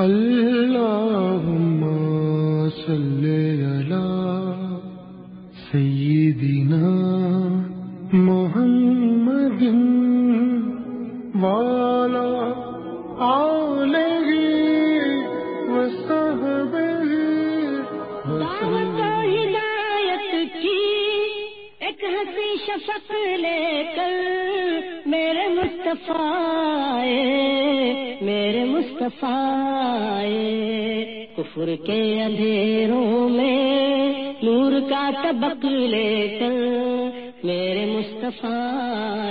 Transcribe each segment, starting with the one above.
اللهم صل على سيدنا محمد وعلى آله وصحبه دعوت و ہدایت کی ایک ہنسی شفق لے کر میرے مصطفیٰ میرے مصطفیٰ۔ کفر کے اندھیروں میں نور کا طبق لے کر میرے مصطفیٰ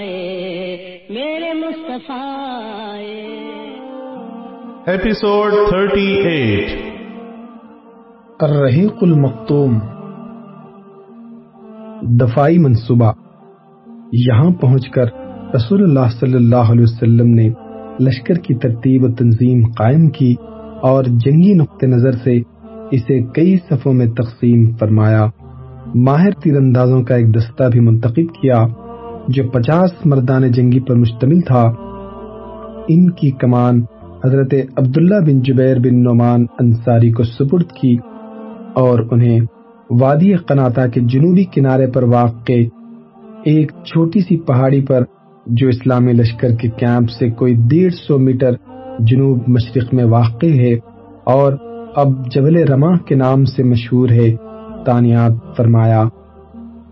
میرے مصطفیٰ۔ Episode 38 الرحیق المختوم دفاعی منصوبہ یہاں پہنچ کر رسول اللہ صلی اللہ علیہ وسلم نے لشکر کی ترتیب و تنظیم قائم کی اور جنگی نقطہ نظر سے اسے کئی صفوں میں تقسیم فرمایا۔ ماہر تیر اندازوں کا ایک دستہ بھی منتخب کیا، جو پچاس مردان جنگی پر مشتمل تھا۔ ان کی کمان حضرت عبداللہ بن جبیر بن نعمان انصاری کو سپرد کی اور انہیں وادی قناتا کے جنوبی کنارے پر واقع ایک چھوٹی سی پہاڑی پر جو اسلامی لشکر کے کیمپ سے کوئی ڈیڑھ سو میٹر جنوب مشرق میں واقع ہے اور اب جبل رما کے نام سے مشہور ہے تانیات فرمایا۔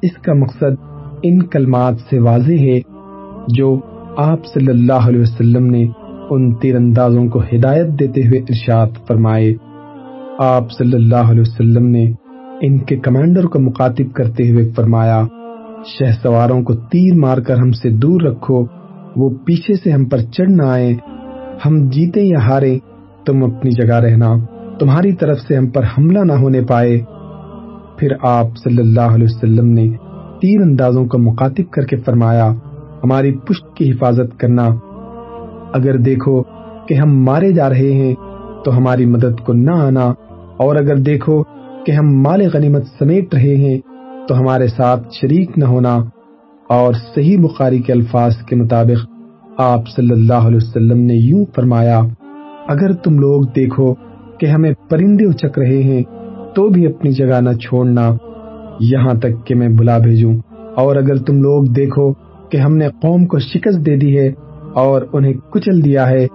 اس کا مقصد ان کلمات سے واضح ہے جو آپ صلی اللہ علیہ وسلم نے ان تیر اندازوں کو ہدایت دیتے ہوئے ارشاد فرمائے۔ آپ صلی اللہ علیہ وسلم نے ان کے کمانڈر کو مخاطب کرتے ہوئے فرمایا۔ شہ سواروں کو تیر مار کر ہم سے دور رکھو، وہ پیچھے سے ہم پر چڑھ نہ آئے ہم جیتے یا ہارے تم اپنی جگہ رہنا، تمہاری طرف سے ہم پر حملہ نہ ہونے پائے۔ پھر آپ صلی اللہ علیہ وسلم نے تیر اندازوں کو مخاطب کر کے فرمایا، ہماری پشت کی حفاظت کرنا۔ اگر دیکھو کہ ہم مارے جا رہے ہیں، تو ہماری مدد کو نہ آنا۔ اور اگر دیکھو کہ ہم مال غنیمت سمیٹ رہے ہیں تو ہمارے ساتھ شریک نہ ہونا اور صحیح بخاری کے الفاظ کے مطابق آپ صلی اللہ علیہ وسلم نے یوں فرمایا، اگر تم لوگ دیکھو کہ ہمیں پرندے اچک رہے ہیں، تو بھی اپنی جگہ نہ چھوڑنا۔ یہاں تک کہ میں بلا بھیجوں۔ اور اگر تم لوگ دیکھو کہ ہم نے قوم کو شکست دے دی ہے اور انہیں کچل دیا ہے،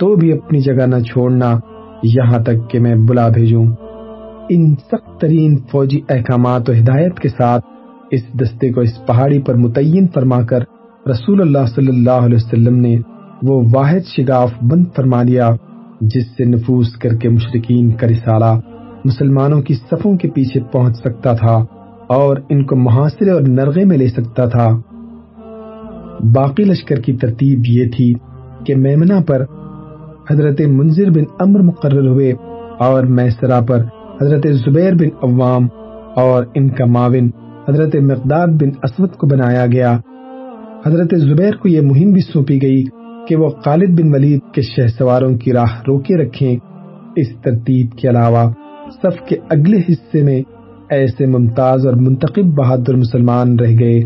تو بھی اپنی جگہ نہ چھوڑنا۔ یہاں تک کہ میں بلا بھیجوں۔ ان سخت ترین فوجی احکامات و ہدایت کے ساتھ اس دستے کو اس پہاڑی پر متعین فرما کر رسول اللہ صلی اللہ علیہ وسلم نے وہ واحد شگاف بند فرما لیا، جس سے نفوس کر کے مشرقین کا رسالہ مسلمانوں کی صفوں کے پیچھے پہنچ سکتا تھا اور ان کو محاصرے اور نرغے میں لے سکتا تھا۔ باقی لشکر کی ترتیب یہ تھی کہ میمنا پر حضرت منظر بن امر مقرر ہوئے اور میسرا پر حضرت زبیر بن عوام اور ان کا معاون حضرت مقداد بن اسود کو بنایا گیا۔ حضرت زبیر کو یہ مہم بھی سونپی گئی کہ وہ خالد بن ولید کے شہ سواروں کی راہ روکے رکھیں۔ اس ترتیب کے علاوہ صف کے اگلے حصے میں ایسے ممتاز اور منتخب بہادر مسلمان رہ گئے،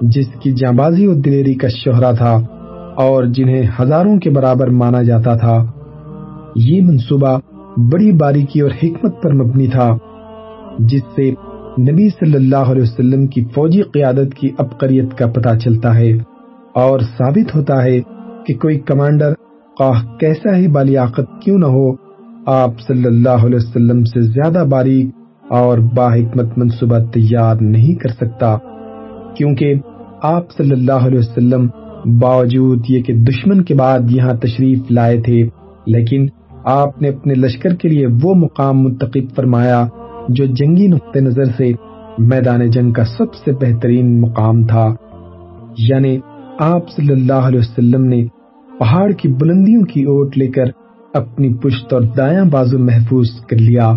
جس کی جانبازی و دلیری کا شہرا تھا اور جنہیں ہزاروں کے برابر مانا جاتا تھا۔ یہ منصوبہ بڑی باریکی اور حکمت پر مبنی تھا، جس سے نبی صلی اللہ علیہ وسلم کی فوجی قیادت کی ابقریت کا پتہ چلتا ہے اور ثابت ہوتا ہے کہ کوئی کمانڈر خواہ کیسا ہی بالیاقت کیوں نہ ہو، آپ صلی اللہ علیہ وسلم سے زیادہ باریک اور با حکمت منصوبہ تیار نہیں کر سکتا، کیونکہ آپ صلی اللہ علیہ وسلم باوجود یہ کہ دشمن کے بعد یہاں تشریف لائے تھے، لیکن آپ نے اپنے لشکر کے لیے وہ مقام منتخب فرمایا جو جنگی نقطہ نظر سے میدان جنگ کا سب سے بہترین مقام تھا۔ یعنی آپ صلی اللہ علیہ وسلم نے پہاڑ کی بلندیوں کی اوٹ لے کر اپنی پشت اور دایاں بازو محفوظ کر لیا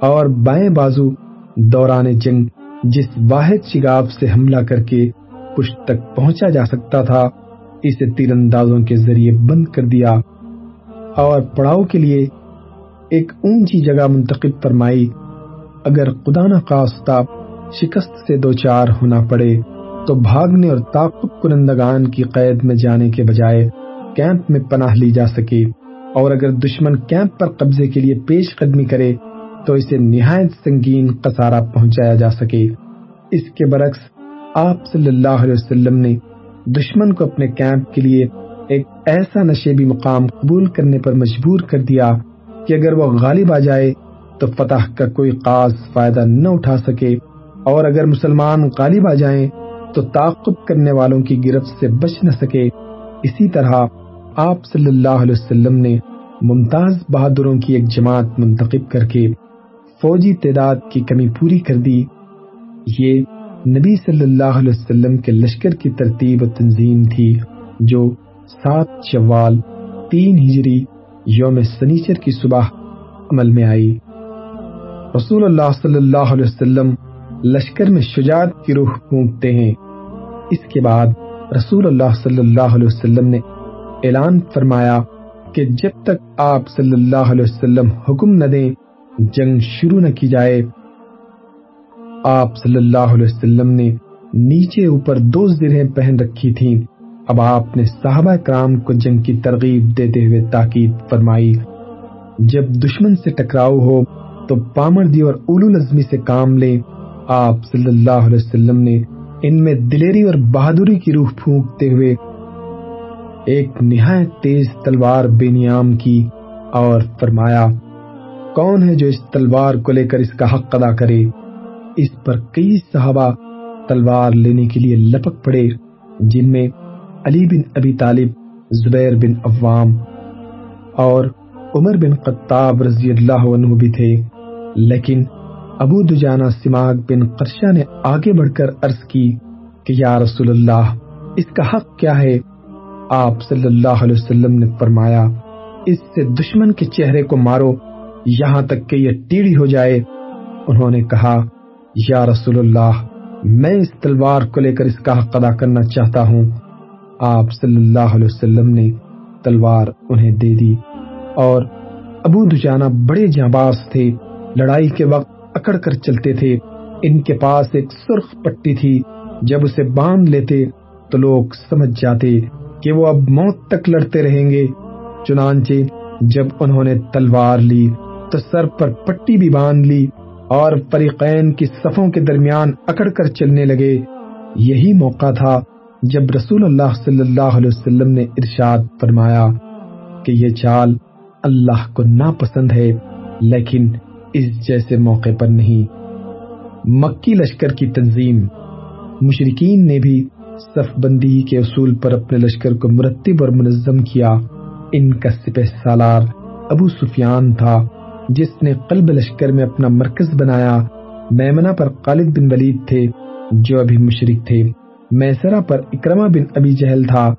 اور بائیں بازو دوران جنگ جس واحد شگاف سے حملہ کر کے پشت تک پہنچا جا سکتا تھا، اسے تیر اندازوں کے ذریعے بند کر دیا۔ اور پڑاؤ کے لیے ایک اونچی جگہ منتخب فرمائی۔ اگر خدا نخواستہ شکست سے دو چار ہونا پڑے، تو بھاگنے اور تعقب کنندگان کی قید میں جانے کے بجائے کیمپ میں پناہ لی جا سکے۔ اور اگر دشمن کیمپ پر قبضے کے لیے پیش قدمی کرے، تو اسے نہایت سنگین قصارہ پہنچایا جا سکے۔ اس کے برعکس، آپ صلی اللہ علیہ وسلم نے دشمن کو اپنے کیمپ کے لیے ایک ایسا نشیبی مقام قبول کرنے پر مجبور کر دیا کہ اگر وہ غالب آ جائے تو فتح کا کوئی خاص فائدہ نہ اٹھا سکے۔ اور اگر مسلمان غالب آ جائیں تو تعقب کرنے والوں کی گرفت سے بچ نہ سکے۔ اسی طرح آپ صلی اللہ علیہ وسلم نے ممتاز بہادروں کی ایک جماعت منتخب کر کے فوجی تعداد کی کمی پوری کر دی۔ یہ نبی صلی اللہ علیہ وسلم کے لشکر کی ترتیب و تنظیم تھی جو سات شوال، تین ہجری یوم سنیچر کی صبح عمل میں آئی۔ رسول اللہ صلی اللہ علیہ وسلم لشکر میں شجاعت کی روح پونکتے ہیں۔ اس کے بعد رسول اللہ صلی اللہ علیہ وسلم نے اعلان فرمایا کہ جب تک آپ صلی اللہ علیہ وسلم حکم نہ دیں، جنگ شروع نہ کی جائے۔ آپ صلی اللہ علیہ وسلم نے نیچے اوپر دو زرہیں پہن رکھی تھیں۔ اب آپ نے صحابہ کرام کو جنگ کی ترغیب دیتے ہوئے تاکید فرمائی، جب دشمن سے ٹکراؤ ہو تو پامردی اور اولو لزمی سے کام لیں۔ آپ صلی اللہ علیہ وسلم نے ان میں دلیری اور بہادری کی روح پھونکتے ہوئے ایک نہایت تیز تلوار بے نیام کی اور فرمایا، کون ہے جو اس تلوار کو لے کر اس کا حق ادا کرے؟ اس پر کئی صحابہ تلوار لینے کے لیے لپک پڑے، جن میں علی بن ابی طالب، زبیر بن عوام اور عمر بن خطاب رضی اللہ عنہ بھی تھے، لیکن ابو دجانہ سماغ بن قرشہ نے آگے بڑھ کر عرض کی کہ یا رسول اللہ، اس کا حق کیا ہے؟ آپ صلی اللہ علیہ وسلم نے فرمایا، اس سے دشمن کے چہرے کو مارو، یہاں تک کہ یہ ٹیڑھی ہو جائے۔ انہوں نے کہا، یا رسول اللہ، میں اس تلوار کو لے کر اس کا حق ادا کرنا چاہتا ہوں۔ آپ صلی اللہ علیہ وسلم نے تلوار انہیں دے دی اور ابو دجانہ بڑے جانباز تھے۔ لڑائی کے وقت اکڑ کر چلتے تھے۔ ان کے پاس ایک سرخ پٹی تھی۔ جب اسے باندھ لیتے تو لوگ سمجھ جاتے کہ وہ اب موت تک لڑتے رہیں گے۔ چنانچہ جب انہوں نے تلوار لی تو سر پر پٹی بھی باندھ لی اور فریقین کی صفوں کے درمیان اکڑ کر چلنے لگے۔ یہی موقع تھا جب رسول اللہ صلی اللہ علیہ وسلم نے ارشاد فرمایا کہ یہ چال اللہ کو ناپسند ہے، لیکن اس جیسے موقع پر نہیں۔ مکی لشکر کی تنظیم۔ مشرقین نے بھی صف بندی کے اصول پر اپنے لشکر کو مرتب اور منظم کیا۔ ان کا سپہ سالار ابو سفیان تھا، جس نے قلب لشکر میں اپنا مرکز بنایا۔ میمنا پر خالد بن ولید تھے، جو ابھی مشرق تھے۔ میسرا پر اکرما بن ابی جہل تھا۔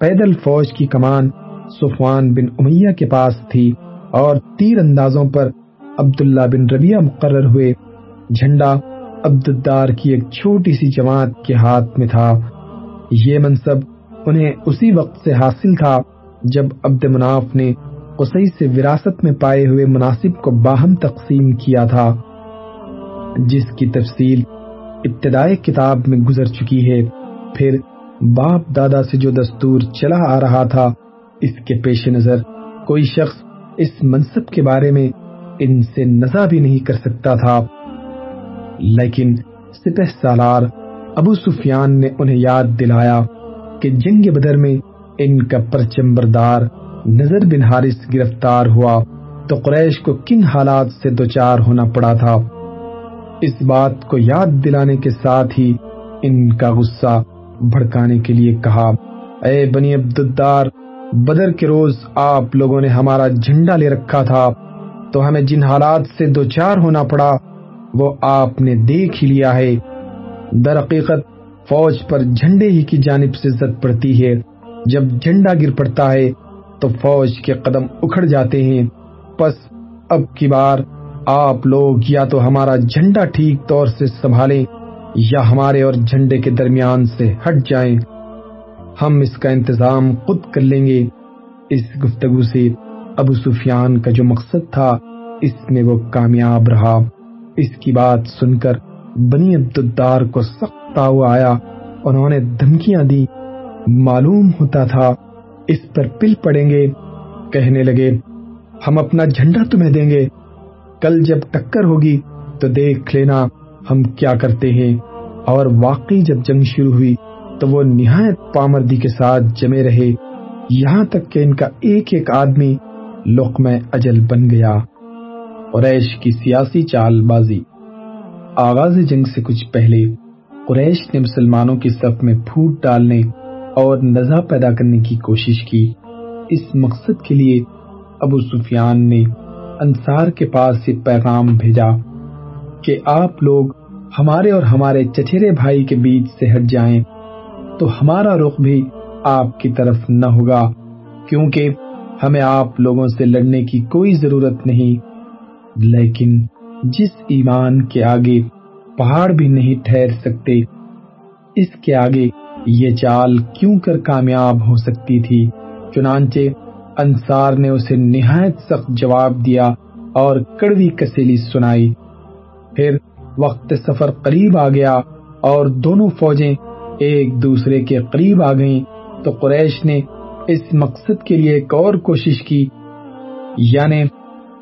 پیدل فوج کی کمان صفوان بن امیہ کے پاس تھی اور تیر اندازوں پر عبداللہ بن ربیہ مقرر ہوئے۔ جھنڈا عبدالدار کی ایک چھوٹی سی جماعت کے ہاتھ میں تھا۔ یہ منصب انہیں اسی وقت سے حاصل تھا جب عبد مناف نے قصی سے وراثت میں پائے ہوئے مناسب کو باہم تقسیم کیا تھا، جس کی تفصیل ابتدائی کتاب میں گزر چکی ہے۔ پھر باپ دادا سے جو دستور چلا آ رہا تھا، اس کے پیش نظر کوئی شخص اس منصب کے بارے میں ان سے نظا بھی نہیں کر سکتا تھا۔ لیکن سپہ سالار ابو سفیان نے انہیں یاد دلایا کہ جنگ بدر میں ان کا پرچم بردار نظر بن حارث گرفتار ہوا تو قریش کو کن حالات سے دوچار ہونا پڑا تھا۔ اس بات کو یاد دلانے کے ساتھ ہی ان کا غصہ بھڑکانے کے لیے کہا، اے بنی عبدالدار، بدر کے روز آپ لوگوں نے ہمارا جھنڈا لے رکھا تھا، تو ہمیں جن حالات سے دوچار ہونا پڑا، وہ آپ نے دیکھ ہی لیا ہے۔ در حقیقت، فوج پر جھنڈے ہی کی جانب سے زد پڑتی ہے۔ جب جھنڈا گر پڑتا ہے، تو فوج کے قدم اکھڑ جاتے ہیں۔ پس اب کی بار آپ لوگ یا تو ہمارا جھنڈا ٹھیک طور سے سنبھالیں یا ہمارے اور جھنڈے کے درمیان سے ہٹ جائیں۔ ہم اس کا انتظام خود کر لیں گے۔ اس گفتگو سے ابو سفیان کا جو مقصد تھا، اس میں وہ کامیاب رہا۔ اس کی بات سن کر بنی عبدالدار کو سخت تاؤ آیا۔ انہوں نے دھمکیاں دی معلوم ہوتا تھا اس پر پل پڑیں گے۔ کہنے لگے، ہم اپنا جھنڈا تمہیں دیں گے۔ کل جب ٹکر ہوگی تو دیکھ لینا ہم کیا کرتے ہیں۔ اور واقعی جب جنگ شروع ہوئی تو وہ نہایت پامردی کے ساتھ جمے رہے۔ یہاں تک کہ ان کا ایک ایک آدمی لقمہ اجل بن گیا۔ قریش کی سیاسی چال بازی۔ آغاز جنگ سے کچھ پہلے قریش نے مسلمانوں کی صف میں پھوٹ ڈالنے اور نزا پیدا کرنے کی کوشش کی۔ اس مقصد کے لیے ابو سفیان نے انصار کے پاس یہ پیغام بھیجا کہ آپ لوگ ہمارے اور ہمارے چچیرے بھائی کے بیچ سے ہٹ جائیں تو ہمارا رخ بھی آپ کی طرف نہ ہوگا، کیونکہ ہمیں آپ لوگوں سے لڑنے کی کوئی ضرورت نہیں۔ لیکن جس ایمان کے آگے پہاڑ بھی نہیں ٹھہر سکتے، اس کے آگے یہ چال کیوں کر کامیاب ہو سکتی تھی؟ چنانچہ انصار نے اسے نہایت سخت جواب دیا اور کڑوی کسیلی سنائی۔ پھر وقت سفر قریب آ گیا اور دونوں فوجیں ایک دوسرے کے قریب آ گئیں تو قریش نے اس مقصد کے لیے ایک اور کوشش کی۔ یعنی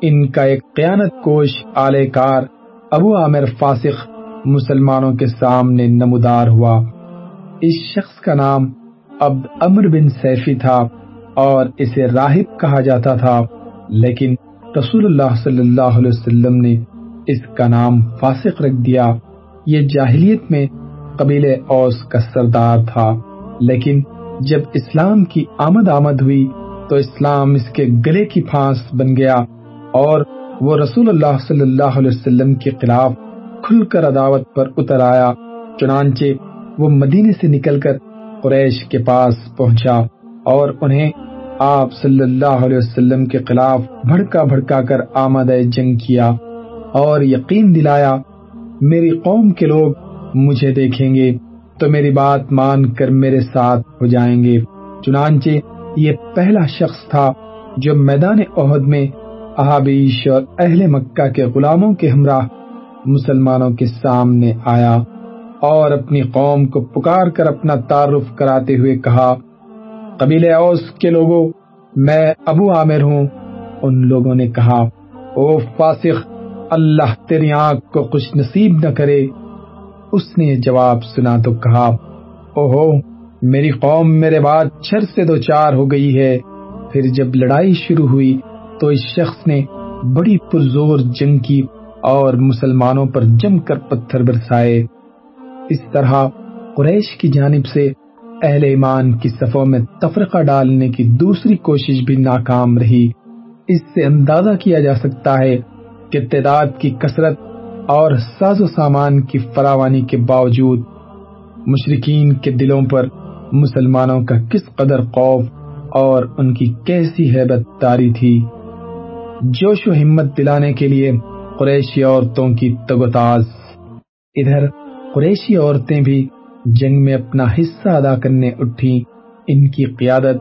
ان کا ایک قیانت کوش آلے کار ابو عامر فاسق مسلمانوں کے سامنے نمودار ہوا۔ اس شخص کا نام عبد امر بن سیفی تھا۔ اور اسے راہب کہا جاتا تھا، لیکن رسول اللہ صلی اللہ علیہ وسلم نے اس کا نام فاسق رکھ دیا۔ یہ جاہلیت میں قبیل اوس کا سردار تھا، لیکن جب اسلام کی آمد آمد ہوئی تو اسلام اس کے گلے کی پھانس بن گیا اور وہ رسول اللہ صلی اللہ علیہ وسلم کے خلاف کھل کر عداوت پر اتر آیا۔ چنانچہ وہ مدینے سے نکل کر قریش کے پاس پہنچا۔ اور انہیں آپ صلی اللہ علیہ وسلم کے خلاف بھڑکا بھڑکا کر آمد جنگ کیا اور یقین دلایا، میری قوم کے لوگ مجھے دیکھیں گے تو میری بات مان کر میرے ساتھ ہو جائیں گے۔ چنانچہ یہ پہلا شخص تھا جو میدان عہد میں احابیش اور اہل مکہ کے غلاموں کے ہمراہ مسلمانوں کے سامنے آیا اور اپنی قوم کو پکار کر اپنا تعارف کراتے ہوئے کہا قبیل اوس کے لوگوں، میں ابو عامر ہوں۔ ان لوگوں نے کہا، او فاسق، اللہ تیری آنکھ کو خوش نصیب نہ کرے۔ اس نے جواب سنا تو کہا، اوہو، میری قوم میرے بعد چھر سے دو چار ہو گئی ہے۔ پھر جب لڑائی شروع ہوئی تو اس شخص نے بڑی پرزور جنگ کی اور مسلمانوں پر جم کر پتھر برسائے۔ اس طرح قریش کی جانب سے اہل ایمان کی صفوں میں تفرقہ ڈالنے کی دوسری کوشش بھی ناکام رہی۔ اس سے اندازہ کیا جا سکتا ہے کہ تعداد کی کثرت اور ساز و سامان کی فراوانی کے باوجود مشرقین کے دلوں پر مسلمانوں کا کس قدر خوف اور ان کی کیسی حیبت تاری تھی۔ جوش و ہمت دلانے کے لیے قریشی عورتوں کی تگوتاز ادھر قریشی عورتیں بھی جنگ میں اپنا حصہ ادا کرنے اٹھی۔ ان کی قیادت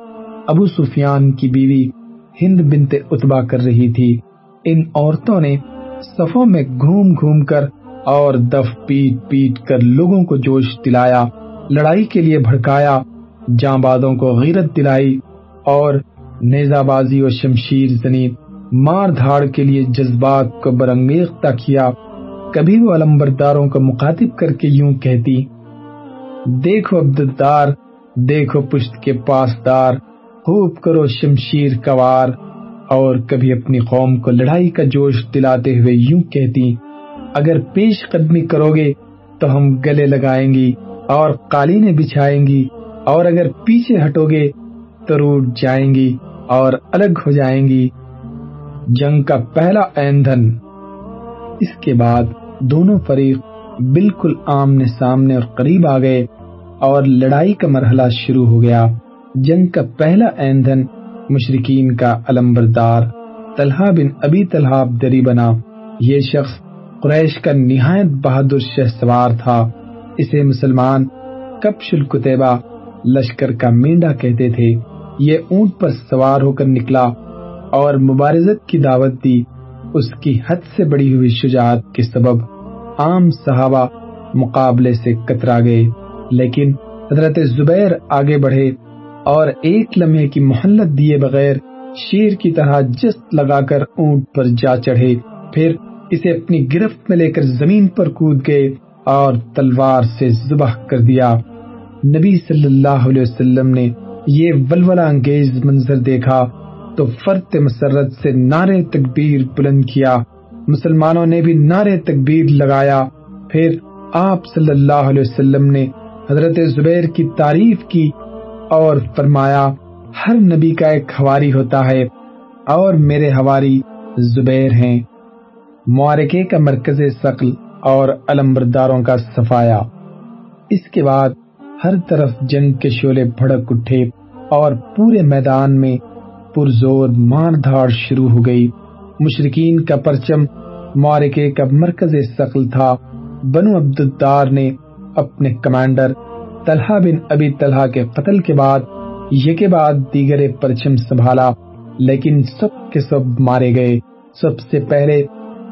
ابو سفیان کی بیوی ہند بنت اتبا کر رہی تھی۔ ان عورتوں نے صفوں میں گھوم گھوم کر اور دف پیٹ پیٹ کر لوگوں کو جوش دلایا، لڑائی کے لیے بھڑکایا، جاں بازوں کو غیرت دلائی اور نیزہ بازی و شمشیر زنی مار دھاڑ کے لیے جذبات کو برنگیختہ کیا۔ کبھی وہ علمبرداروں کو مخاطب کر کے یوں کہتی دیکھو عبدالدار، دیکھو پشت کے پاسدار، خوب کرو شمشیر کوار، اور کبھی اپنی قوم کو لڑائی کا جوش دلاتے ہوئے یوں کہتی، اگر پیش قدمی کرو گے تو ہم گلے لگائیں گی اور قالینیں بچھائیں گی، اور اگر پیچھے ہٹو گے تو روٹ جائیں گی اور الگ ہو جائیں گی۔ جنگ کا پہلا ایندھن۔ اس کے بعد دونوں فریق بالکل آمنے سامنے اور قریب آ گئے اور لڑائی کا مرحلہ شروع ہو گیا۔ جنگ کا پہلا ایندھن مشرقین کا علمبردار طلحہ بن ابی طلحہ دری بنا۔ یہ شخص قریش کا نہایت بہادر شہ سوار تھا۔ اسے مسلمان کپش القتبہ لشکر کا مینڈا کہتے تھے۔ یہ اونٹ پر سوار ہو کر نکلا اور مبارزت کی دعوت دی۔ اس کی حد سے بڑی ہوئی شجاعت کے سبب عام صحابہ مقابلے سے کترا گئے، لیکن حضرت زبیر آگے بڑھے اور ایک لمحے کی محلت دیے بغیر شیر کی طرح جست لگا کر اونٹ پر جا چڑھے، پھر اسے اپنی گرفت میں لے کر زمین پر کود گئے اور تلوار سے ذبح کر دیا۔ نبی صلی اللہ علیہ وسلم نے یہ ولولہ انگیز منظر دیکھا تو فرت مسرت سے نعرے تکبیر بلند کیا۔ مسلمانوں نے بھی نعرے تکبیر لگایا۔ پھر آپ صلی اللہ علیہ وسلم نے حضرت زبیر کی تعریف کی اور فرمایا، ہر نبی کا ایک ہواری ہوتا ہے اور میرے ہواری زبیر ہیں۔ معارکے کا مرکز سقل اور علمبرداروں کا صفایا۔ اس کے بعد ہر طرف جنگ کے شعلے بھڑک اٹھے اور پورے میدان میں پرزور مار دھاڑ شروع ہو گئی۔ مشرقین کا پرچم معارکے کا مرکز سقل تھا۔ بنو عبدالدار نے اپنے کمانڈر طلحہ بن ابی طلحہ کے قتل کے بعد یہ کے بعد دیگر پرچم سنبھالا، لیکن سب کے سب مارے گئے۔ سب سے پہلے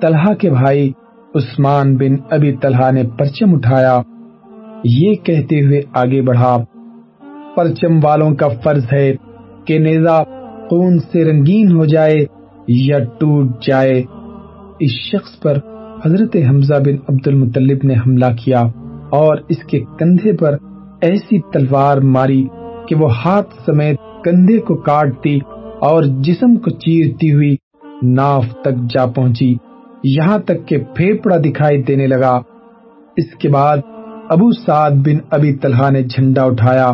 طلحہ کے بھائی عثمان بن ابی طلحہ نے پرچم اٹھایا۔ یہ کہتے ہوئے آگے بڑھا۔ پرچم والوں کا فرض ہے کہ نیزا خون سے رنگین ہو جائے یا ٹوٹ جائے۔ اس شخص پر حضرت حمزہ بن عبد المطلب نے حملہ کیا اور اس کے کندھے پر ایسی تلوار ماری کہ وہ ہاتھ سمیت کندھے کو کاٹتی اور جسم کو چیرتی ہوئی ناف تک جا پہنچی۔ یہاں تک کہ پھیپڑا دکھائی دینے لگا۔ اس کے بعد ابو سعد بن ابی طلحہ نے جھنڈا اٹھایا۔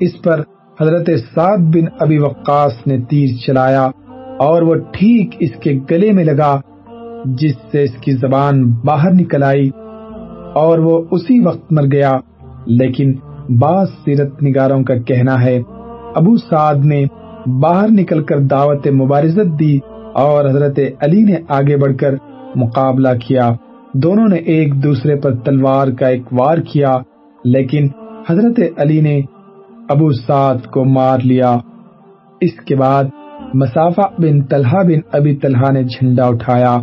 اس پر حضرت سعد بن ابی وقاص نے تیر چلایا۔ اور وہ ٹھیک اس کے گلے میں لگا، جس سے اس کی زبان باہر نکل آئی اور وہ اسی وقت مر گیا۔ لیکن بعض سیرت نگاروں کا کہنا ہے، ابو سعد نے باہر نکل کر دعوت مبارزت دی اور حضرت علی نے آگے بڑھ کر مقابلہ کیا۔ دونوں نے ایک دوسرے پر تلوار کا ایک وار کیا، لیکن حضرت علی نے ابو سعد کو مار لیا۔ اس کے بعد مسافہ بن طلحہ بن ابی طلحہ نے جھنڈا اٹھایا۔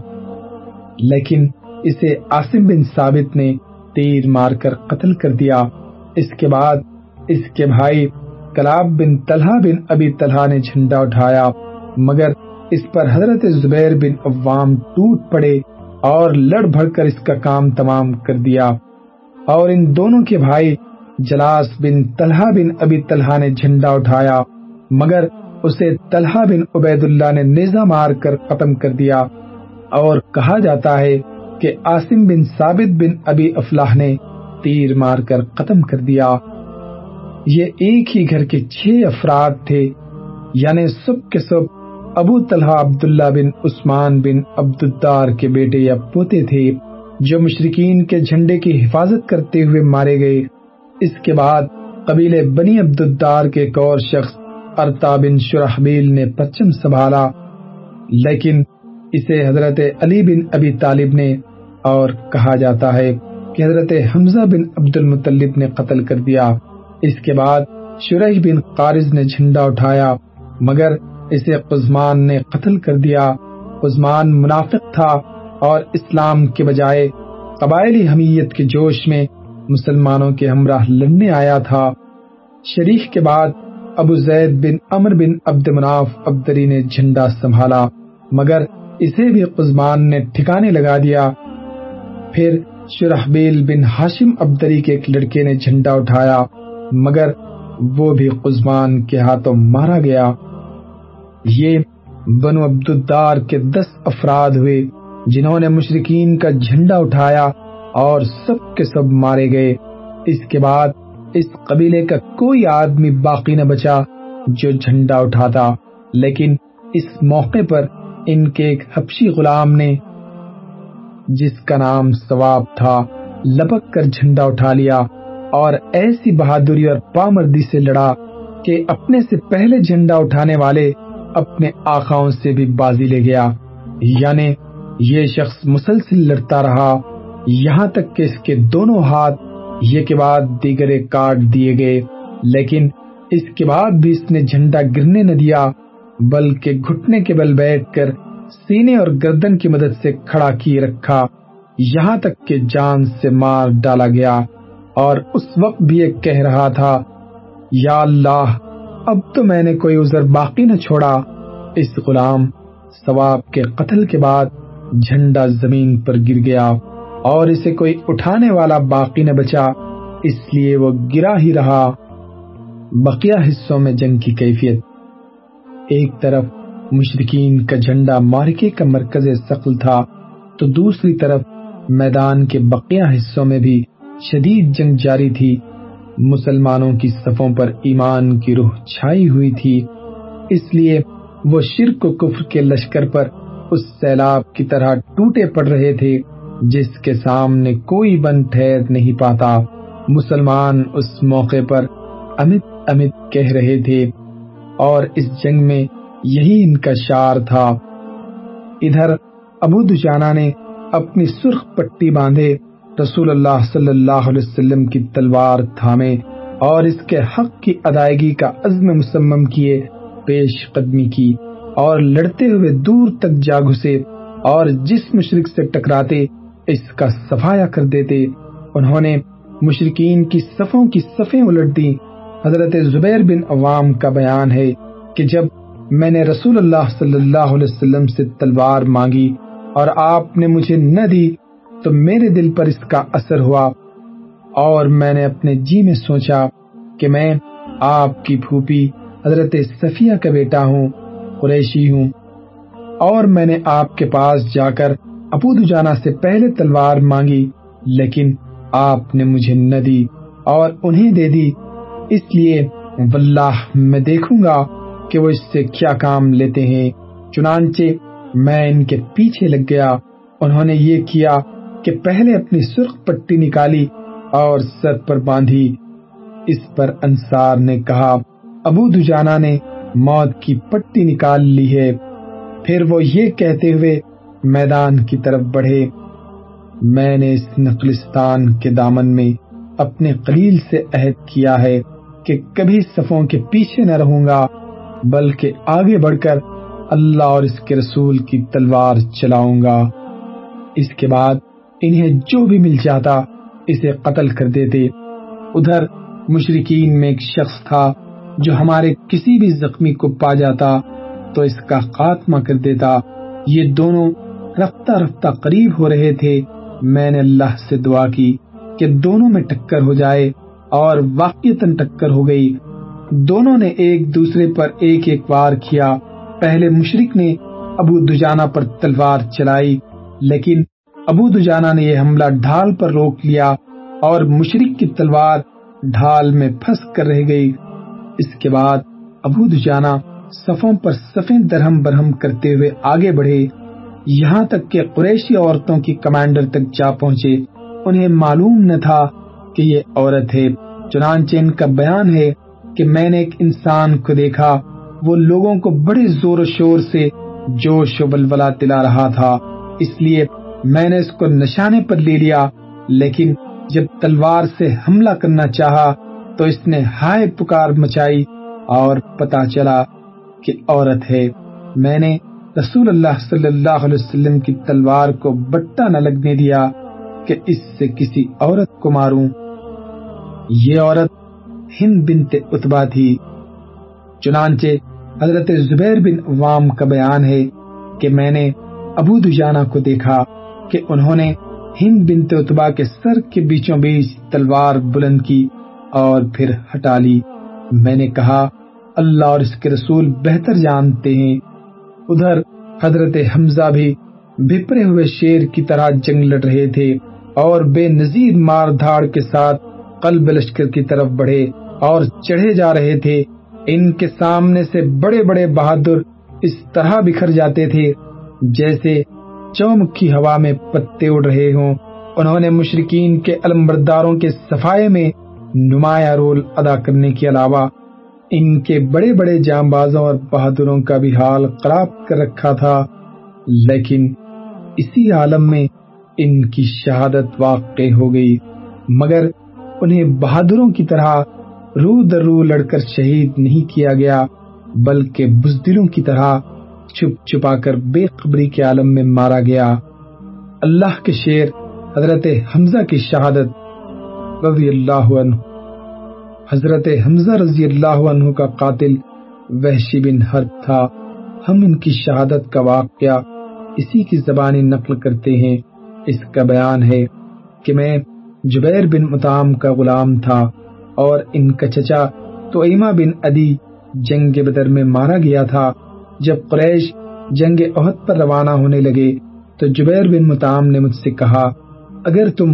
لیکن اسے آسم بن ثابت نے تیر مار کر قتل کر دیا۔ اس کے بعد اس کے بھائی کلاب بن طلحہ بن ابی طلحہ نے جھنڈا اٹھایا۔ مگر اس پر حضرت زبیر بن عوام ٹوٹ پڑے اور لڑ بھڑ کر اس کا کام تمام کر دیا۔ اور ان دونوں کے بھائی جلاس بن طلحہ بن ابی طلحہ نے جھنڈا اٹھایا۔ مگر اسے طلحہ بن عبید اللہ نے نیزہ مار کر ختم کر دیا۔ اور کہا جاتا ہے کہ آسم بن ثابت بن ابی افلاح نے تیر مار کر ختم کر دیا۔ یہ ایک ہی گھر کے چھ افراد تھے یعنی سب کے سب ابو طلحہ عبداللہ بن عثمان بن عبدالدار کے بیٹے یا پوتے تھے، جو مشرقین کے جھنڈے کی حفاظت کرتے ہوئے مارے گئے۔ اس کے بعد قبیلے بنی عبدالدار کے ایک اور شخص ارتا بن شرحبیل نے پچم سنبھالا، لیکن اسے حضرت علی بن ابی طالب نے، اور کہا جاتا ہے کہ حضرت حمزہ بن عبد المطلب نے قتل کر دیا۔ اس کے بعد شرح بن قارض نے جھنڈا اٹھایا، مگر اسے قزمان نے قتل کر دیا۔ قزمان منافق تھا، اور اسلام کے بجائے قبائلی حمیت کے جوش میں مسلمانوں کے ہمراہ لڑنے آیا تھا۔ شریف کے بعد ابو زید بن امر بن عبد مناف عبدری نے جھنڈا سنبھالا، مگر اسے بھی قزمان نے ٹھکانے لگا دیا۔ پھر شرحبیل بن ہاشم عبدری کے ایک لڑکے نے جھنڈا اٹھایا، مگر وہ بھی قزمان کے ہاتھوں مارا گیا۔ یہ بنو عبدالدار کے دس افراد ہوئے، جنہوں نے مشرقین کا جھنڈا اٹھایا اور سب کے سب مارے گئے۔ اس کے بعد اس قبیلے کا کوئی آدمی باقی نہ بچا جو جھنڈا اٹھاتا، لیکن اس موقع پر ان کے ایک حبشی غلام نے، جس کا نام ثواب تھا، لپک کر جھنڈا اٹھا لیا اور ایسی بہادری اور پامردی سے لڑا کہ اپنے سے پہلے جھنڈا اٹھانے والے اپنے آخاؤں سے بھی بازی لے گیا۔ یعنی یہ شخص مسلسل لڑتا رہا، یہاں تک کہ اس کے دونوں ہاتھ یہ کے بعد دیگر کاٹ دیے گئے، لیکن اس کے بعد بھی اس نے جھنڈا گرنے نہ دیا، بلکہ گھٹنے کے بل بیٹھ کر سینے اور گردن کی مدد سے کھڑا کیے رکھا۔ یہاں تک کہ جان سے مار ڈالا گیا، اور اس وقت بھی یہ کہہ رہا تھا، یا اللہ، اب تو میں نے کوئی عذر باقی نہ چھوڑا۔ اس غلام ثواب کے قتل کے بعد جھنڈا زمین پر گر گیا۔ اور اسے کوئی اٹھانے والا باقی نہ بچا، اس لیے وہ گرا ہی رہا۔ بقیہ حصوں میں جنگ کی کیفیت۔ ایک طرف مشرقین کا جھنڈا مارکے کا مرکز سقل تھا، تو دوسری طرف میدان کے بقیہ حصوں میں بھی شدید جنگ جاری تھی۔ مسلمانوں کی صفوں پر ایمان کی روح چھائی ہوئی تھی۔ اس لیے وہ شرک و کفر کے لشکر پر اس سیلاب کی طرح ٹوٹے پڑ رہے تھے۔ جس کے سامنے کوئی بن ٹھہر نہیں پاتا۔ مسلمان اس موقع پر امت امت کہہ رہے تھے اور اس جنگ میں یہی ان کا شار تھا۔ ادھر ابو دجانہ نے اپنی سرخ پٹی باندھے رسول اللہ صلی اللہ علیہ وسلم کی تلوار تھامے اور اس کے حق کی ادائیگی کا عزم مسمم کیے، پیش قدمی کی اور لڑتے ہوئے دور تک جا گھسے اور جس مشرق سے ٹکراتے اس کا صفایا کر دیتے۔ انہوں نے مشرقین کی صفوں کی صفیں الٹ دی حضرت زبیر بن عوام کا بیان ہے کہ جب میں نے رسول اللہ صلی اللہ علیہ وسلم سے تلوار مانگی اور آپ نے مجھے نہ دی، تو میرے دل پر اس کا اثر ہوا۔ اور میں نے اپنے جی میں سوچا کہ میں آپ کی پھوپھی حضرت صفیہ کا بیٹا ہوں، قریشی ہوں۔ اور میں نے آپ کے پاس جا کر ابو دجانا سے پہلے تلوار مانگی، لیکن آپ نے مجھے نہ دی اور انہیں دے دی۔ اس لیے واللہ میں دیکھوں گا کہ وہ اس سے کیا کام لیتے ہیں۔ چنانچہ میں ان کے پیچھے لگ گیا۔ انہوں نے یہ کیا کہ پہلے اپنی سرخ پٹی نکالی اور سر پر باندھی۔ اس پر انصار نے کہا، ابو دجانا نے موت کی پٹی نکال لی ہے۔ پھر وہ یہ کہتے ہوئے میدان کی طرف بڑھے۔ میں نے اس نقلستان کے دامن میں اپنے قلیل سے عہد کیا ہے کہ کبھی صفوں کے پیچھے نہ رہوں گا، بلکہ آگے بڑھ کر اللہ اور اس کے رسول کی تلوار چلاؤں گا۔ اس کے بعد انہیں جو بھی مل جاتا اسے قتل کر دیتے۔ ادھر مشرقین میں ایک شخص تھا جو ہمارے کسی بھی زخمی کو پا جاتا تو اس کا خاتمہ کر دیتا۔ یہ دونوں رفتہ رفتہ قریب ہو رہے تھے۔ میں نے اللہ سے دعا کی کہ دونوں میں ٹکر ہو جائے اور واقعتاً ٹکر ہو گئی۔ دونوں نے ایک دوسرے پر ایک ایک وار کیا۔ پہلے مشرق نے ابو دجانا پر تلوار چلائی، لیکن ابو دجانا نے یہ حملہ ڈھال پر روک لیا اور مشرق کی تلوار ڈھال میں پھنس کر رہ گئی۔ اس کے بعد ابو دجانا صفوں پر صفیں درہم برہم کرتے ہوئے آگے بڑھے۔ یہاں تک کہ قریشی عورتوں کی کمانڈر تک جا پہنچے، انہیں معلوم نہ تھا کہ یہ عورت ہے۔ چنانچہ ان کا بیان ہے کہ میں نے ایک انسان کو دیکھا، وہ لوگوں کو بڑے زور و شور سے جوش و بلبلا دلا رہا تھا۔ اس لیے میں نے اس کو نشانے پر لے لیا، لیکن جب تلوار سے حملہ کرنا چاہا تو اس نے ہائے پکار مچائی اور پتا چلا کہ عورت ہے۔ میں نے رسول اللہ صلی اللہ علیہ وسلم کی تلوار کو بٹا نہ لگنے دیا کہ اس سے کسی عورت کو ماروں یہ عورت ہند بنت اتبا تھی چنانچہ حضرت زبیر بن عوام کا بیان ہے کہ میں نے ابو دجانا کو دیکھا کہ انہوں نے ہند بنت اتبا کے سر کے بیچوں بیچ تلوار بلند کی اور پھر ہٹا لی میں نے کہا اللہ اور اس کے رسول بہتر جانتے ہیں ادھر حضرت حمزہ بھی بھپرے ہوئے شیر کی طرح جنگ لڑ رہے تھے اور بے نظیر مار دھاڑ کے ساتھ قلب لشکر کی طرف بڑھے اور چڑھے جا رہے تھے۔ ان کے سامنے سے بڑے بڑے بہادر اس طرح بکھر جاتے تھے جیسے چومکھی ہوا میں پتے اڑ رہے ہوں۔ انہوں نے مشرقین کے علمبرداروں کے صفائے میں نمایاں رول ادا کرنے کے علاوہ ان کے بڑے بڑے جام بازوں اور بہادروں کا بھی حال خراب کر رکھا تھا، لیکن اسی عالم میں ان کی شہادت واقع ہو گئی۔ مگر انہیں بہادروں کی طرح رو در رو لڑ کر شہید نہیں کیا گیا، بلکہ بزدلوں کی طرح چھپ چھپا کر بے قبری کے عالم میں مارا گیا۔ اللہ کے شیر حضرت حمزہ کی شہادت رضی اللہ عنہ حضرت حمزہ رضی اللہ عنہ کا قاتل وحشی بن حرب تھا۔ ہم ان کی شہادت کا واقعہ اسی کی زبانی نقل کرتے ہیں۔ اس کا بیان ہے کہ میں جبیر بن متام کا غلام تھا اور ان کا چچا تو ایما بن ادی جنگ بدر میں مارا گیا تھا۔ جب قریش جنگ عہد پر روانہ ہونے لگے تو جبیر بن متام نے مجھ سے کہا، اگر تم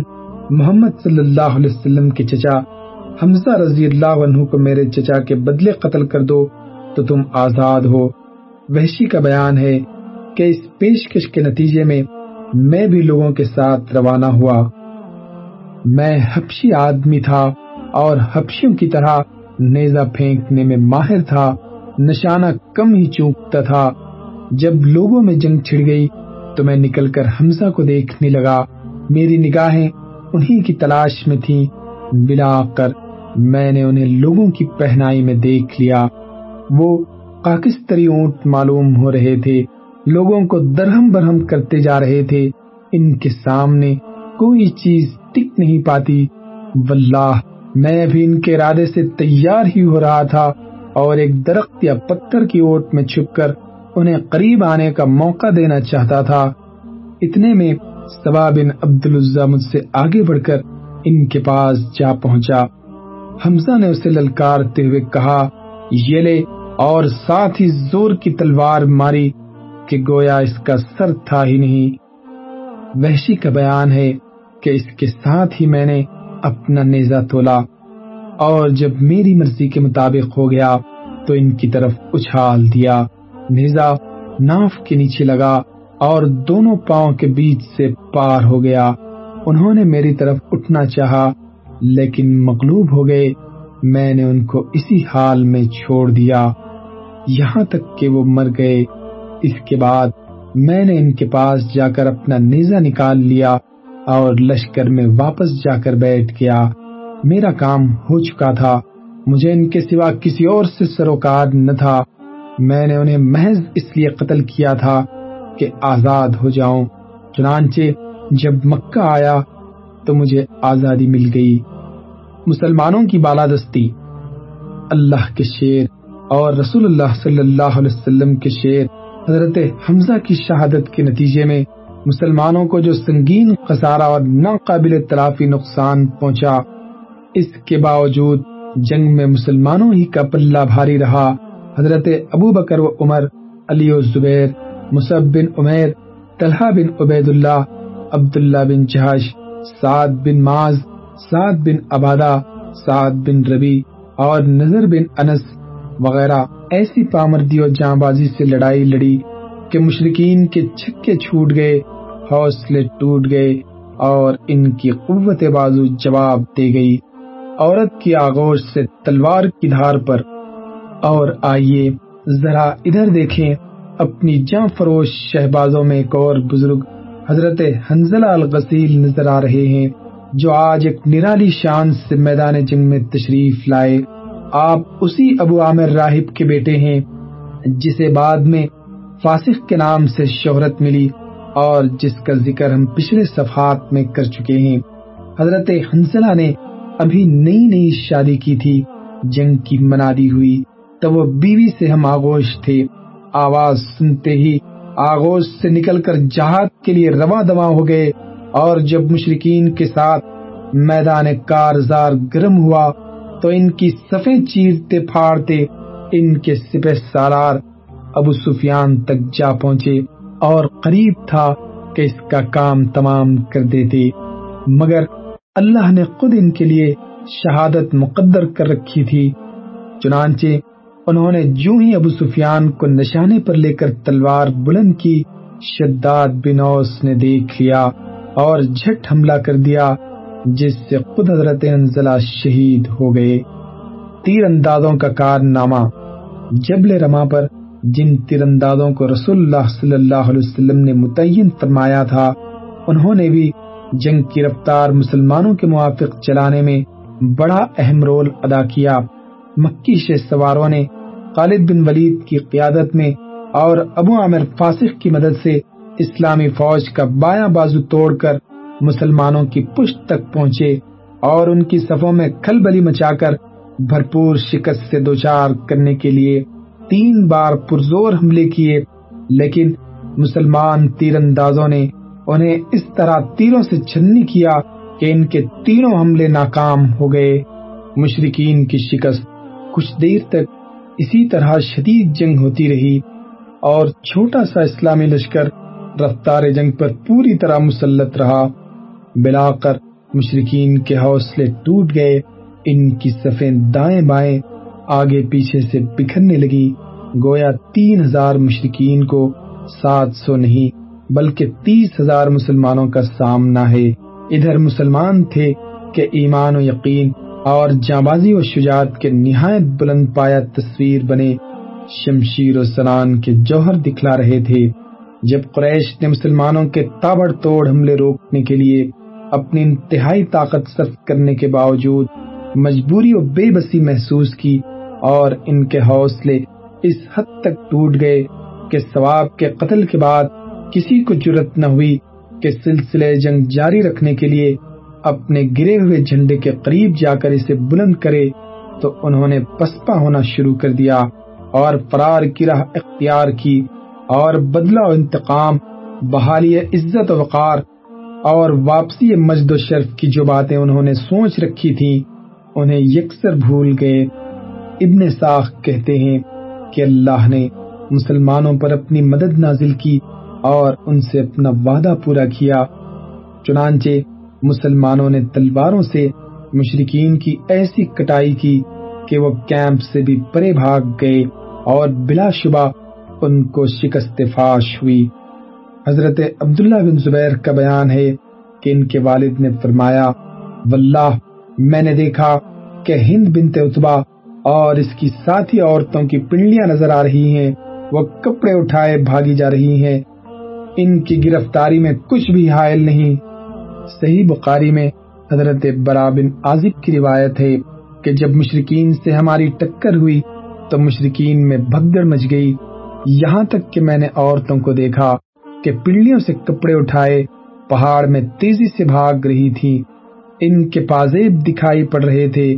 محمد صلی اللہ علیہ وسلم کے چچا حمزہ رضی اللہ عنہ کو میرے چچا کے بدلے قتل کر دو تو تم آزاد ہو۔ وحشی کا بیان ہے کہ اس پیشکش کے نتیجے میں میں بھی لوگوں کے ساتھ روانہ ہوا۔ میں حبشی آدمی تھا اور حبشیوں کی طرح نیزہ پھینکنے میں ماہر تھا، نشانہ کم ہی چونکتا تھا۔ جب لوگوں میں جنگ چھڑ گئی تو میں نکل کر حمزہ کو دیکھنے لگا۔ میری نگاہیں انہی کی تلاش میں تھیں، بلا کر۔ میں نے انہیں لوگوں کی پہنائی میں دیکھ لیا۔ وہ کاکستری اونٹ معلوم ہو رہے تھے، لوگوں کو درہم برہم کرتے جا رہے تھے۔ ان کے سامنے کوئی چیز ٹک نہیں پاتی۔ واللہ، میں بھی ان کے ارادے سے تیار ہی ہو رہا تھا اور ایک درخت یا پتھر کی اوٹ میں چھپ کر انہیں قریب آنے کا موقع دینا چاہتا تھا۔ اتنے میں سبا بن عبد مجھ سے آگے بڑھ کر ان کے پاس جا پہنچا۔ حمزہ نے اسے للکارتے ہوئے کہا، یہ لے۔ اور ساتھ ہی زور کی تلوار ماری کہ گویا اس کا سر تھا ہی نہیں۔ وحشی کا بیان ہے کہ اس کے ساتھ ہی میں نے اپنا نیزہ تولا اور جب میری مرضی کے مطابق ہو گیا تو ان کی طرف اچھال دیا۔ نیزہ ناف کے نیچے لگا اور دونوں پاؤں کے بیچ سے پار ہو گیا۔ انہوں نے میری طرف اٹھنا چاہا۔ لیکن مغلوب ہو گئے، میں نے ان کو اسی حال میں چھوڑ دیا۔ یہاں تک کہ وہ مر گئے۔ اس کے بعد میں نے ان کے پاس جا کر اپنا نیزہ نکال لیا اور لشکر میں واپس جا کر بیٹھ گیا۔ میرا کام ہو چکا تھا۔ مجھے ان کے سوا کسی اور سے سروکار نہ تھا۔ میں نے انہیں محض اس لیے قتل کیا تھا کہ آزاد ہو جاؤں۔ چنانچہ جب مکہ آیا تو مجھے آزادی مل گئی۔ مسلمانوں کی بالادستی، اللہ کے شیر اور رسول اللہ صلی اللہ علیہ وسلم کے شیر حضرت حمزہ کی شہادت کے نتیجے میں مسلمانوں کو جو سنگین خسارہ اور ناقابل تلافی نقصان پہنچا، اس کے باوجود جنگ میں مسلمانوں ہی کا پلہ بھاری رہا۔ حضرت ابو بکر و عمر، علی و زبیر مصب بن عمیر، طلحہ بن عبید اللہ عبداللہ بن جہاش سعد بن ماز سعد بن عبادہ، سعد بن ربی اور نظر بن انس وغیرہ ایسی پامردی اور جاں بازی سے لڑائی لڑی کہ مشرقین کے چھکے چھوٹ گئے، حوصلے ٹوٹ گئے اور ان کی قوت بازو جواب دے گئی۔ عورت کی آغوش سے تلوار کی دھار پر۔ اور آئیے ذرا ادھر دیکھیں اپنی جاں فروش شہبازوں میں ایک اور بزرگ حضرت حنزلہ الغسیل نظر آ رہے ہیں، جو آج ایک نرالی شان سے میدان جنگ میں تشریف لائے۔ آپ اسی ابو عامر راہب کے بیٹے ہیں، جسے بعد میں فاسق کے نام سے شہرت ملی اور جس کا ذکر ہم پچھلے صفحات میں کر چکے ہیں۔ حضرت حنزلہ نے ابھی نئی نئی شادی کی تھی، جنگ کی منادی ہوئی۔ تو وہ بیوی سے ہم آغوش تھے، آواز سنتے ہی آغوش سے نکل کر جہاد کے لیے رواں دواں ہو گئے اور جب مشرقین کے ساتھ میدان کارزار گرم ہوا تو ان کی صفیں چیرتے پھاڑتے ان کے سپہ سالار ابو سفیان تک جا پہنچے اور قریب تھا کہ اس کا کام تمام کر دیتے۔ مگر اللہ نے خود ان کے لیے شہادت مقدر کر رکھی تھی۔ چنانچہ انہوں نے جو ہی ابو سفیان کو نشانے پر لے کر تلوار بلند کی، شداد بنوس نے دیکھ لیا اور جھٹ حملہ کر دیا، جس سے خود حضرت انزلہ شہید ہو گئے۔ تیر اندازوں کا کارنامہ۔ جبل رما پر جن تیر اندازوں کو رسول اللہ صلی اللہ علیہ وسلم نے متعین فرمایا تھا، انہوں نے بھی جنگ کی رفتار مسلمانوں کے موافق چلانے میں بڑا اہم رول ادا کیا۔ مکی سے سواروں نے خالد بن ولید کی قیادت میں اور ابو عامر فاسق کی مدد سے اسلامی فوج کا بایاں بازو توڑ کر مسلمانوں کی پشت تک پہنچے اور ان کی صفوں میں کھل بلی مچا کر بھرپور شکست سے دوچار کرنے کے لیے تین بار پرزور حملے کیے، لیکن مسلمان تیر اندازوں نے انہیں اس طرح تیروں سے چھنی کیا کہ ان کے تینوں حملے ناکام ہو گئے۔ مشرقین کی شکست کچھ دیر تک اسی طرح شدید جنگ ہوتی رہی اور چھوٹا سا اسلامی لشکر رفتار جنگ پر پوری طرح مسلط رہا۔ بلا کر مشرقین کے حوصلے ٹوٹ گئے، ان کی صفیں دائیں بائیں آگے پیچھے سے بکھرنے لگی۔ گویا تین ہزار مشرقین کو سات سو نہیں، بلکہ تیس ہزار مسلمانوں کا سامنا ہے۔ ادھر مسلمان تھے کہ ایمان و یقین اور جانبازی و شجاعت کے نہایت بلند پایا تصویر بنے شمشیر و سنان کے جوہر دکھلا رہے تھے، جب قریش نے مسلمانوں کے تابڑ توڑ حملے روکنے کے لیے اپنی انتہائی طاقت صرف کرنے کے باوجود مجبوری و بے بسی محسوس کی اور ان کے حوصلے اس حد تک ٹوٹ گئے کہ ثواب کے قتل کے بعد کسی کو جرت نہ ہوئی کہ سلسلے جنگ جاری رکھنے کے لیے اپنے گرے ہوئے جھنڈے کے قریب جا کر اسے بلند کرے تو انہوں نے پسپا ہونا شروع کر دیا اور فرار کی راہ اختیار کی اور بدلہ و انتقام، بحالی عزت و وقار اور واپسی مجد و شرف کی جو باتیں انہوں نے سوچ رکھی تھی انہیں یکسر بھول گئے۔ ابن ساخ کہتے ہیں کہ اللہ نے مسلمانوں پر اپنی مدد نازل کی اور ان سے اپنا وعدہ پورا کیا۔ چنانچہ مسلمانوں نے تلواروں سے مشرقین کی ایسی کٹائی کی کہ وہ کیمپ سے بھی پرے بھاگ گئے اور بلا شبہ ان کو شکست فاش ہوئی۔ حضرت عبداللہ بن زبیر کا بیان ہے کہ ان کے والد نے فرمایا، واللہ، میں نے دیکھا کہ ہند بنت اتبا اور اس کی ساتھی عورتوں کی پنڈلیاں نظر آ رہی ہیں، وہ کپڑے اٹھائے بھاگی جا رہی ہیں۔ ان کی گرفتاری میں کچھ بھی حائل نہیں۔ صحیح بخاری میں حضرت برا بن عازب کی روایت ہے کہ جب مشرقین سے ہماری ٹکر ہوئی تو مشرقین میں بھگدڑ مچ گئی۔ یہاں تک کہ میں نے عورتوں کو دیکھا کہ پنڈلیوں سے کپڑے اٹھائے پہاڑ میں تیزی سے بھاگ رہی تھی ان کے پازیب دکھائی پڑ رہے تھے۔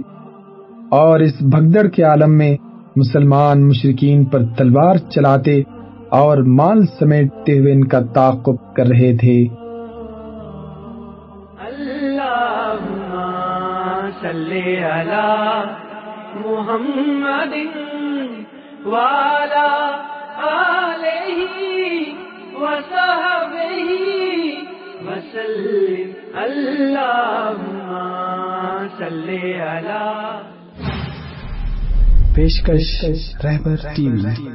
اور اس بھگدڑ کے عالم میں مسلمان مشرقین پر تلوار چلاتے اور مال سمیٹتے ہوئے ان کا تعاقب کر رہے تھے۔ صلی علی محمد والا آلہ وصحبہ وسلم. اللہم صلی علی پیشکش رہبر ٹی وی